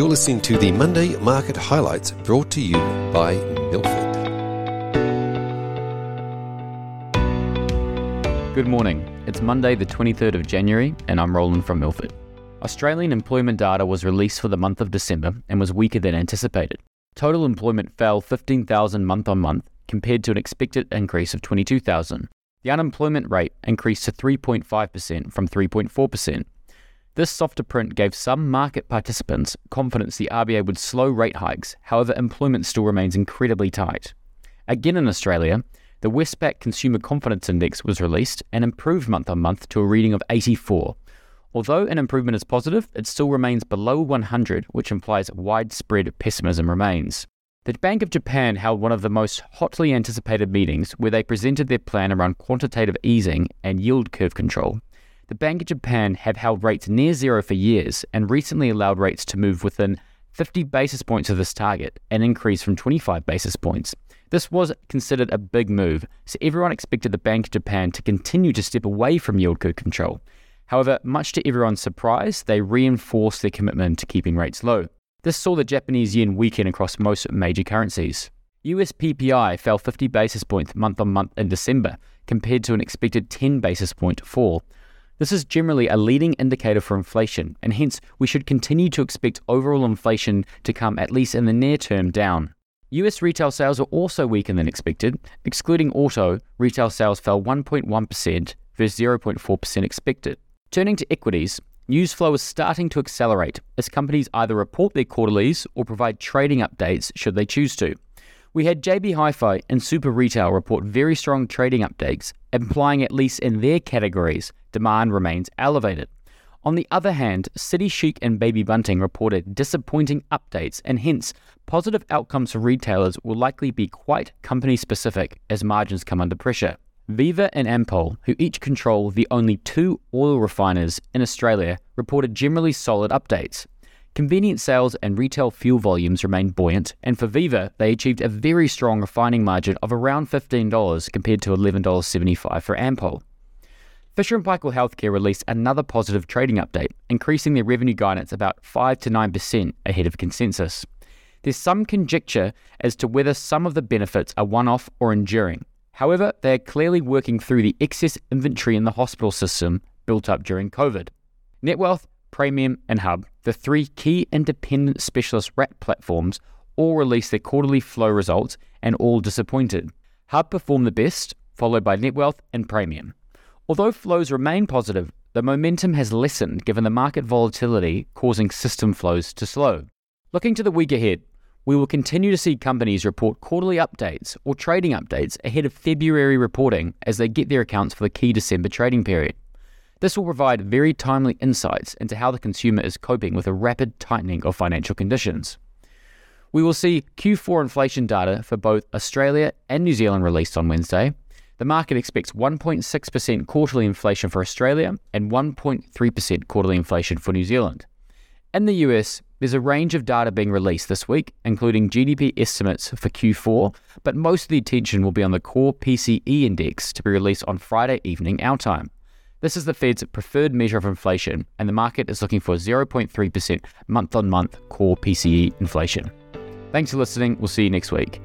You're listening to the Monday Market Highlights brought to you by Milford. Good morning. It's Monday, the 23rd of January, and I'm Roland from Milford. Australian employment data was released for the month of December and was weaker than anticipated. Total employment fell 15,000 month on month compared to an expected increase of 22,000. The unemployment rate increased to 3.5% from 3.4%. This softer print gave some market participants confidence the RBA would slow rate hikes, however, employment still remains incredibly tight. Again in Australia, the Westpac Consumer Confidence Index was released and improved month on month to a reading of 84. Although an improvement is positive, it still remains below 100, which implies widespread pessimism remains. The Bank of Japan held one of the most hotly anticipated meetings where they presented their plan around quantitative easing and yield curve control. The Bank of Japan have held rates near zero for years and recently allowed rates to move within 50 basis points of this target, an increase from 25 basis points. This was considered a big move, so everyone expected the Bank of Japan to continue to step away from yield curve control. However, much to everyone's surprise, they reinforced their commitment to keeping rates low. This saw the Japanese yen weaken across most major currencies. US PPI fell 50 basis points month on month in December, compared to an expected 10 basis point fall. This is generally a leading indicator for inflation, and hence we should continue to expect overall inflation to come at least in the near term down. US retail sales are also weaker than expected. Excluding auto, retail sales fell 1.1% versus 0.4% expected. Turning to equities, news flow is starting to accelerate as companies either report their quarterlies or provide trading updates should they choose to. We had JB Hi-Fi and Super Retail report very strong trading updates, implying at least in their categories, demand remains elevated. On the other hand, City Chic and Baby Bunting reported disappointing updates, and hence, positive outcomes for retailers will likely be quite company specific as margins come under pressure. Viva and Ampol, who each control the only two oil refiners in Australia, reported generally solid updates. Convenience sales and retail fuel volumes remain buoyant, and for Viva, they achieved a very strong refining margin of around $15 compared to $11.75 for Ampol. Fisher & Paykel Healthcare released another positive trading update, increasing their revenue guidance about 5 to 9% ahead of consensus. There's some conjecture as to whether some of the benefits are one off or enduring, However, they are clearly working through the excess inventory in the hospital system built up during COVID. NetWealth, Praemium, and Hub, the three key independent specialist wrap platforms, all released their quarterly flow results and all disappointed. Hub performed the best, followed by NetWealth and Praemium. Although flows remain positive, the momentum has lessened given the market volatility causing system flows to slow. Looking to the week ahead, we will continue to see companies report quarterly updates or trading updates ahead of February reporting as they get their accounts for the key December trading period. This will provide very timely insights into how the consumer is coping with a rapid tightening of financial conditions. We will see Q4 inflation data for both Australia and New Zealand released on Wednesday. The market expects 1.6% quarterly inflation for Australia and 1.3% quarterly inflation for New Zealand. In the US, there's a range of data being released this week, including GDP estimates for Q4, but most of the attention will be on the core PCE index to be released on Friday evening our time. This is the Fed's preferred measure of inflation, and the market is looking for 0.3% month on month core PCE inflation. Thanks for listening. We'll see you next week.